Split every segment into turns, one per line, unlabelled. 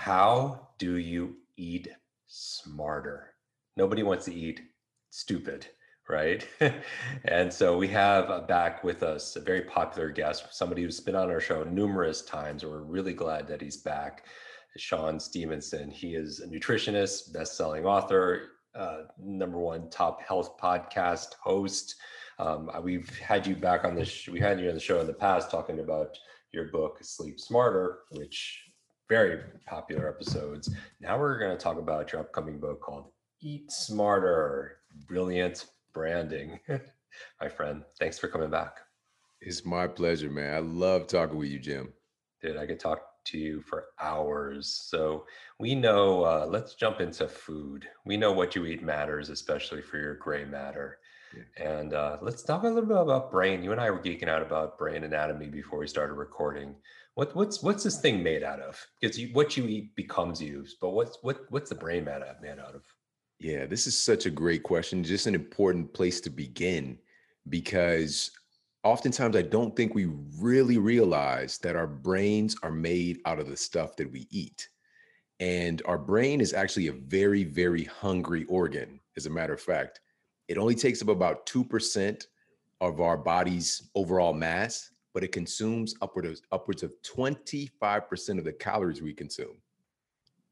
How do you eat smarter? Nobody wants to eat stupid, right? and so we have back with us a very popular guest, somebody who's been on our show numerous times. We're really glad that he's back. Shawn Stevenson. He is a nutritionist, best-selling author, uh, number one top health podcast host. Um, we've had you back on this. We had you on the show in the past talking about your book Sleep Smarter, which very popular episodes. Now we're going to talk about your upcoming book called Eat Smarter Brilliant Branding. My friend, thanks for coming back.
It's my pleasure, man. I love talking with you, Jim.
Dude, I could talk to you for hours. So we know, uh, let's jump into food. We know what you eat matters, especially for your gray matter. Yeah. And uh, let's talk a little bit about brain. You and I were geeking out about brain anatomy before we started recording. What what's what's this thing made out of? Because you, what you eat becomes you. But what's what what's the brain made out, made out of?
Yeah, this is such a great question. Just an important place to begin because oftentimes I don't think we really realize that our brains are made out of the stuff that we eat. And our brain is actually a very, very hungry organ. As a matter of fact, it only takes up about 2% of our body's overall mass but it consumes upward of, upwards of 25% of the calories we consume.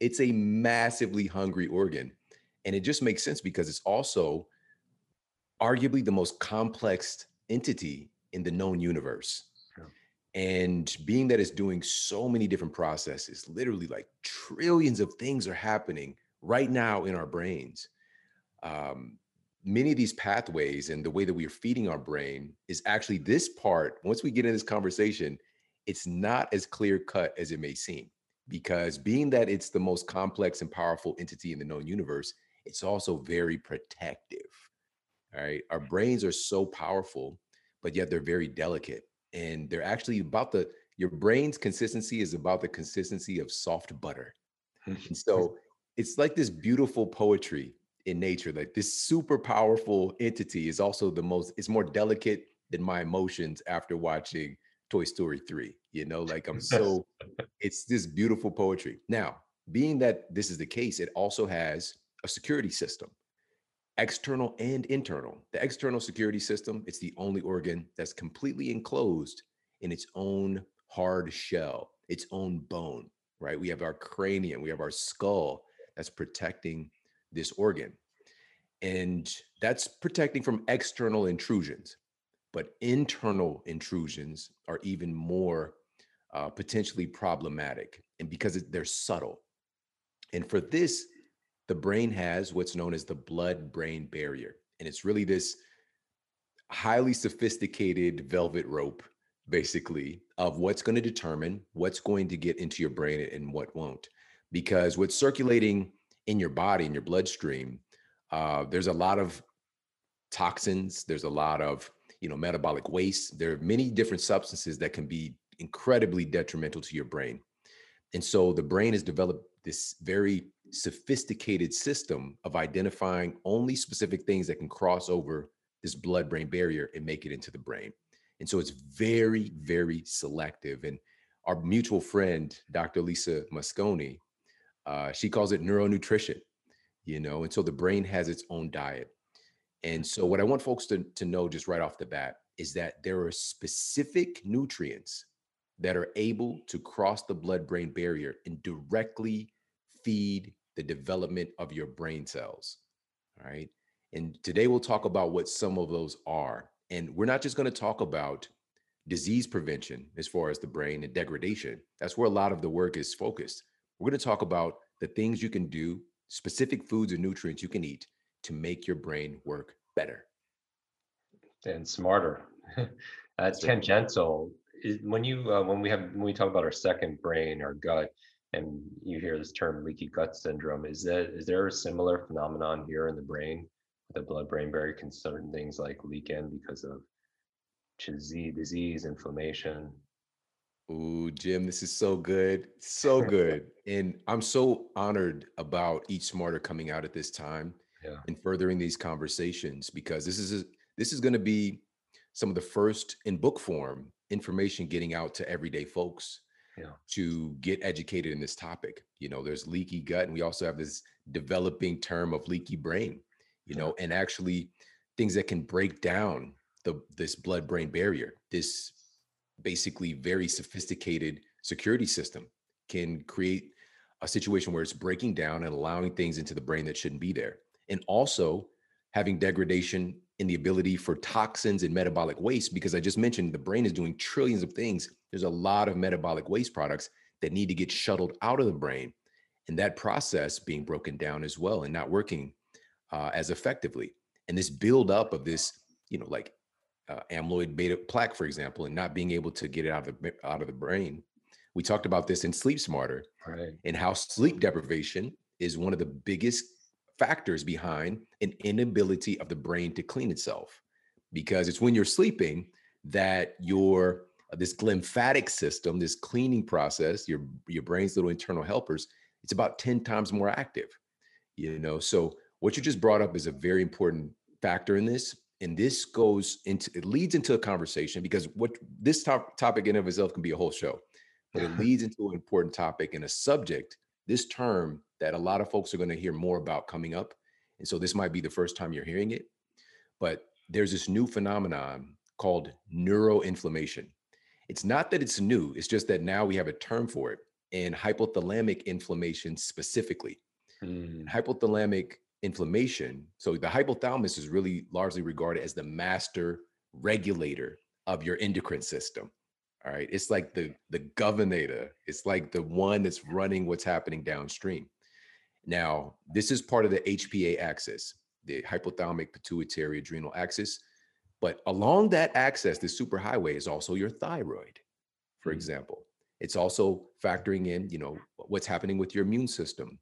It's a massively hungry organ. And it just makes sense because it's also arguably the most complex entity in the known universe. And being that it's doing so many different processes, literally like trillions of things are happening right now in our brains. Um, many of these pathways and the way that we are feeding our brain is actually this part once we get in this conversation it's not as clear cut as it may seem because being that it's the most complex and powerful entity in the known universe it's also very protective all right our brains are so powerful but yet they're very delicate and they're actually about the your brain's consistency is about the consistency of soft butter mm-hmm. and so it's like this beautiful poetry in nature. Like this super powerful entity is also the most, it's more delicate than my emotions after watching Toy Story 3. You know, like I'm so, it's this beautiful poetry. Now, being that this is the case, it also has a security system, external and internal. The external security system, it's the only organ that's completely enclosed in its own hard shell, its own bone, right? We have our cranium, we have our skull that's protecting this organ. And that's protecting from external intrusions. But internal intrusions are even more uh, potentially problematic, and because they're subtle. And for this, the brain has what's known as the blood brain barrier. And it's really this highly sophisticated velvet rope, basically, of what's going to determine what's going to get into your brain and what won't. Because what's circulating in your body, in your bloodstream, uh, there's a lot of toxins. There's a lot of you know metabolic waste. There are many different substances that can be incredibly detrimental to your brain. And so the brain has developed this very sophisticated system of identifying only specific things that can cross over this blood brain barrier and make it into the brain. And so it's very, very selective. And our mutual friend, Dr. Lisa Mosconi, uh, she calls it neuronutrition, you know, and so the brain has its own diet. And so what I want folks to, to know just right off the bat is that there are specific nutrients that are able to cross the blood brain barrier and directly feed the development of your brain cells. All right. And today we'll talk about what some of those are. And we're not just going to talk about disease prevention as far as the brain and degradation. That's where a lot of the work is focused. We're going to talk about the things you can do, specific foods and nutrients you can eat to make your brain work better
and smarter. uh, tangential when you uh, when we have when we talk about our second brain, our gut, and you hear this term leaky gut syndrome. Is that is there a similar phenomenon here in the brain? With the blood-brain barrier can certain things like leak in because of disease, disease, inflammation.
Ooh, Jim, this is so good. So good. and I'm so honored about Eat Smarter coming out at this time
yeah.
and furthering these conversations because this is a, this is going to be some of the first in book form information getting out to everyday folks
yeah.
to get educated in this topic. You know, there's leaky gut, and we also have this developing term of leaky brain, you know, and actually things that can break down the this blood-brain barrier, this basically very sophisticated security system can create a situation where it's breaking down and allowing things into the brain that shouldn't be there. And also having degradation in the ability for toxins and metabolic waste because I just mentioned the brain is doing trillions of things. There's a lot of metabolic waste products that need to get shuttled out of the brain, and that process being broken down as well and not working uh, as effectively. And this buildup of this, you know, like uh, amyloid beta plaque, for example, and not being able to get it out of the out of the brain. We talked about this in Sleep Smarter,
right.
and how sleep deprivation is one of the biggest factors behind an inability of the brain to clean itself. Because it's when you're sleeping that your uh, this glymphatic system this cleaning process your your brain's little internal helpers it's about 10 times more active you know? So what you just brought up is a very important factor in this and this goes into it leads into a conversation because what this top, topic in of itself can be a whole show but it leads into an important topic and a subject this term that a lot of folks are going to hear more about coming up. And so this might be the first time you're hearing it, but there's this new phenomenon called neuroinflammation. It's not that it's new, it's just that now we have a term for it and hypothalamic inflammation specifically.
Mm.
Hypothalamic inflammation, so the hypothalamus is really largely regarded as the master regulator of your endocrine system. All right. It's like the the governor. It's like the one that's running what's happening downstream. Now, this is part of the HPA axis, the hypothalamic pituitary adrenal axis. But along that axis, the superhighway is also your thyroid, for mm-hmm. example. It's also factoring in, you know, what's happening with your immune system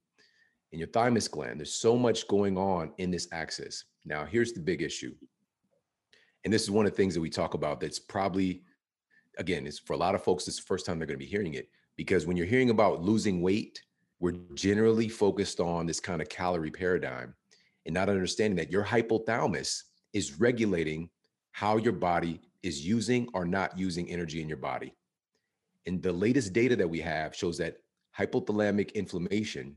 and your thymus gland. There's so much going on in this axis. Now, here's the big issue. And this is one of the things that we talk about that's probably again, it's for a lot of folks, it's the first time they're going to be hearing it because when you're hearing about losing weight, we're generally focused on this kind of calorie paradigm and not understanding that your hypothalamus is regulating how your body is using or not using energy in your body. And the latest data that we have shows that hypothalamic inflammation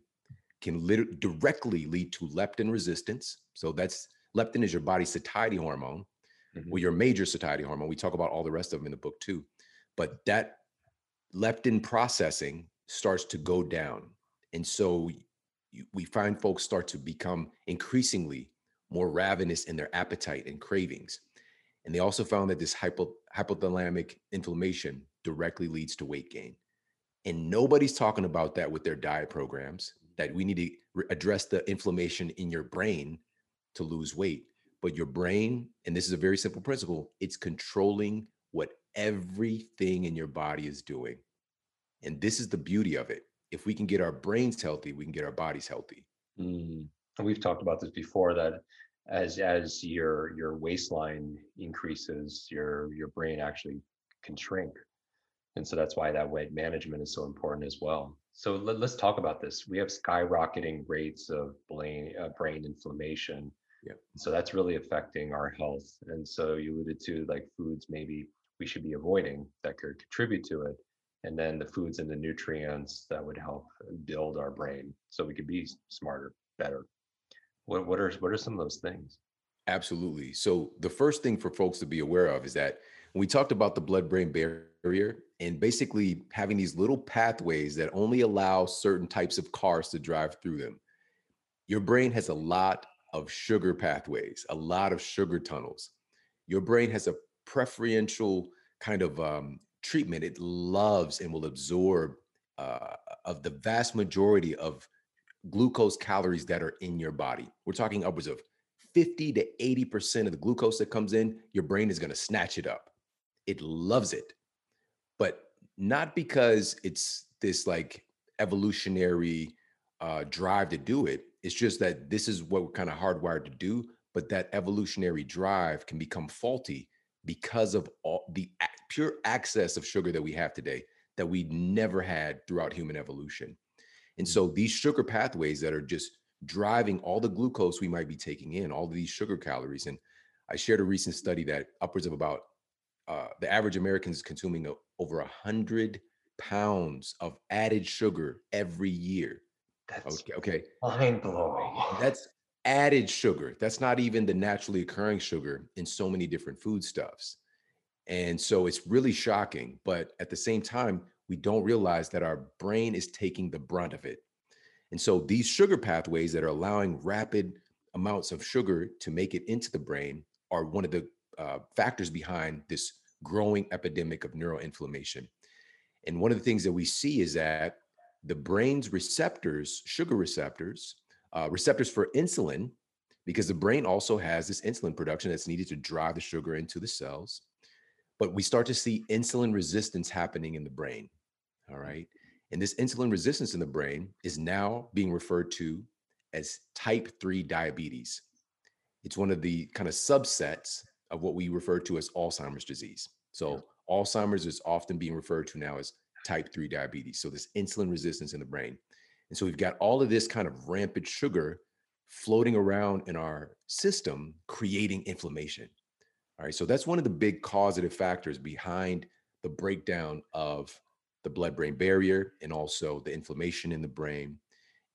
can lit- directly lead to leptin resistance. So that's leptin is your body's satiety hormone mm-hmm. well, your major satiety hormone. We talk about all the rest of them in the book too. But that leptin processing starts to go down. And so we find folks start to become increasingly more ravenous in their appetite and cravings. And they also found that this hypo, hypothalamic inflammation directly leads to weight gain. And nobody's talking about that with their diet programs, mm-hmm. that we need to re- address the inflammation in your brain to lose weight but your brain, and this is a very simple principle, it's controlling what everything in your body is doing. And this is the beauty of it. If we can get our brains healthy, we can get our bodies healthy.
Mm. And we've talked about this before that as as your your waistline increases, your your brain actually can shrink. And so that's why that weight management is so important as well. So let, us talk about this. We have skyrocketing rates of brain uh, brain inflammation
yeah.
So that's really affecting our health. And so you alluded to like foods maybe we should be avoiding that could contribute to it. And then the foods and the nutrients that would help build our brain so we could be smarter, better. What, what are what are some of those things?
Absolutely. So the first thing for folks to be aware of is that we talked about the blood-brain barrier and basically having these little pathways that only allow certain types of cars to drive through them your brain has a lot of sugar pathways, a lot of sugar tunnels. Your brain has a preferential kind of um, treatment. It loves and will absorb uh, of the vast majority of glucose calories that are in your body. We're talking upwards of 50 to 80% of the glucose that comes in, your brain is going to snatch it up. It loves it. But not because it's this like evolutionary uh, drive to do it. It's just that this is what we're kind of hardwired to do. But that evolutionary drive can become faulty because of all the pure access of sugar that we have today that we never had throughout human evolution. And mm. so these sugar pathways that are just driving all the glucose we might be taking in, all these sugar calories. And I shared a recent study that upwards of about uh, the average American is consuming a, over a hundred pounds of added sugar every year.
That's okay. Okay. Mind blowing.
That's added sugar. That's not even the naturally occurring sugar in so many different foodstuffs. And so it's really shocking. But at the same time, we don't realize that our brain is taking the brunt of it. And so these sugar pathways that are allowing rapid amounts of sugar to make it into the brain are one of the uh, factors behind this growing epidemic of neuroinflammation. And one of the things that we see is that the brain's receptors, sugar receptors, uh, receptors for insulin, because the brain also has this insulin production that's needed to drive the sugar into the cells. But we start to see insulin resistance happening in the brain. All mm. right. And this insulin resistance in the brain is now being referred to as type 3 diabetes. It's one of the kind of subsets of what we refer to as Alzheimer's disease. So, yeah. Alzheimer's is often being referred to now as type 3 diabetes. So, this insulin resistance in the brain. And so, we've got all of this kind of rampant sugar floating around in our system, creating inflammation. All right. So, that's one of the big causative factors behind the breakdown of the blood brain barrier and also the inflammation in the brain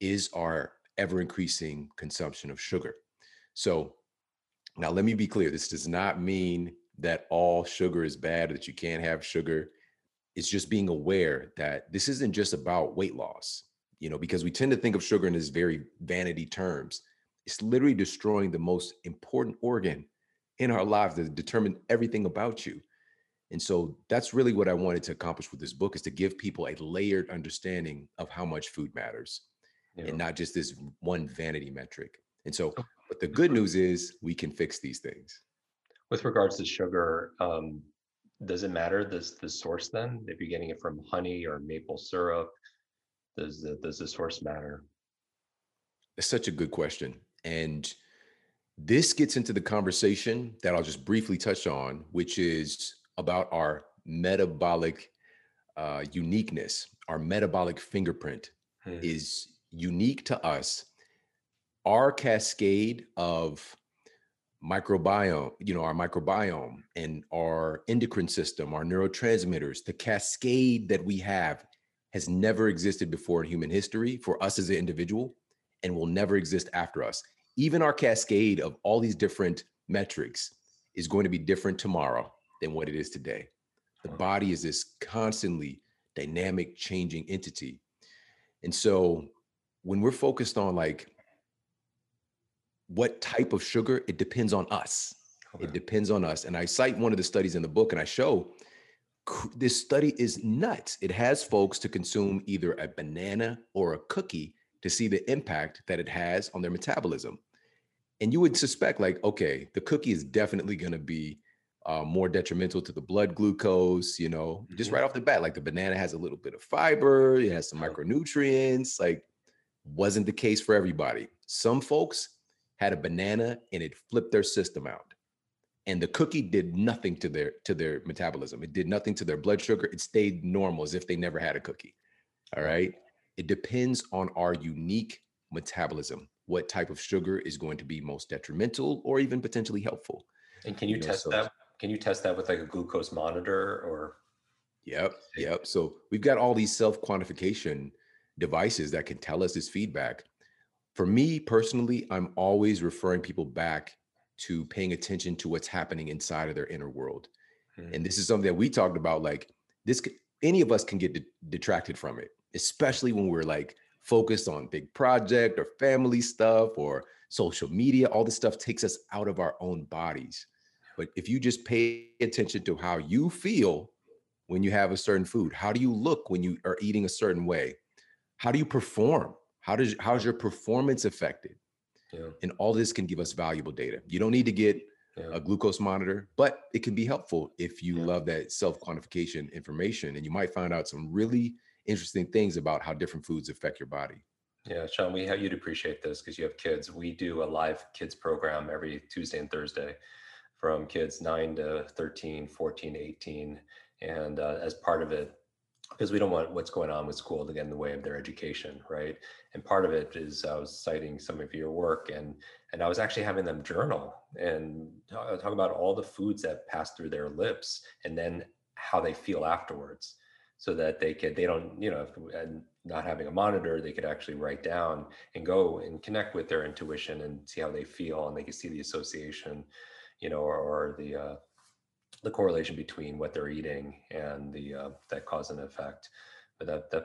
is our ever increasing consumption of sugar. So now let me be clear this does not mean that all sugar is bad that you can't have sugar. It's just being aware that this isn't just about weight loss, you know, because we tend to think of sugar in this very vanity terms. It's literally destroying the most important organ in our lives that determine everything about you. And so that's really what I wanted to accomplish with this book is to give people a layered understanding of how much food matters yeah. and not just this one vanity metric. And so, but the good news is we can fix these things.
With regards to sugar, um, does it matter this the source then? If you're getting it from honey or maple syrup, does the, does the source matter?
It's such a good question. And this gets into the conversation that I'll just briefly touch on, which is about our metabolic uh, uniqueness, our metabolic fingerprint hmm. is unique to us. Our cascade of microbiome, you know, our microbiome and our endocrine system, our neurotransmitters, the cascade that we have has never existed before in human history for us as an individual and will never exist after us. Even our cascade of all these different metrics is going to be different tomorrow than what it is today. The body is this constantly dynamic, changing entity. And so when we're focused on like what type of sugar, it depends on us. Okay. It depends on us. And I cite one of the studies in the book and I show this study is nuts. It has folks to consume either a banana or a cookie to see the impact that it has on their metabolism. And you would suspect, like, okay, the cookie is definitely going to be uh, more detrimental to the blood glucose, you know, mm-hmm. just right off the bat. Like the banana has a little bit of fiber, it has some micronutrients. Like, wasn't the case for everybody. Some folks had a banana and it flipped their system out. And the cookie did nothing to their to their metabolism. It did nothing to their blood sugar. It stayed normal as if they never had a cookie. All right. It depends on our unique metabolism, what type of sugar is going to be most detrimental or even potentially helpful.
And can you, you know, test so that can you test that with like a glucose monitor or?
Yep, yep. So we've got all these self quantification devices that can tell us this feedback. For me personally, I'm always referring people back to paying attention to what's happening inside of their inner world. Mm-hmm. And this is something that we talked about. Like this, any of us can get de- detracted from it, especially when we're like focused on big project or family stuff or social media. All this stuff takes us out of our own bodies. But if you just pay attention to how you feel when you have a certain food, how do you look when you are eating a certain way? How do you perform? How does how's your performance affected? Yeah. And all this can give us valuable data. You don't need to get yeah. a glucose monitor, but it can be helpful if you yeah. love that self quantification information. And you might find out some really interesting things about how different foods affect your body.
Yeah, Shawn, we have you'd appreciate this because you have kids. We do a live kids program every Tuesday and Thursday from kids 9 to 13, 14, 18. And uh, as part of it, because we don't want what's going on with school to get in the way of their education, right? And part of it is I was citing some of your work, and and I was actually having them journal and talk, talk about all the foods that pass through their lips, and then how they feel afterwards, so that they could they don't you know and not having a monitor they could actually write down and go and connect with their intuition and see how they feel, and they could see the association, you know, or, or the uh, the correlation between what they're eating and the uh, that cause and effect. But that that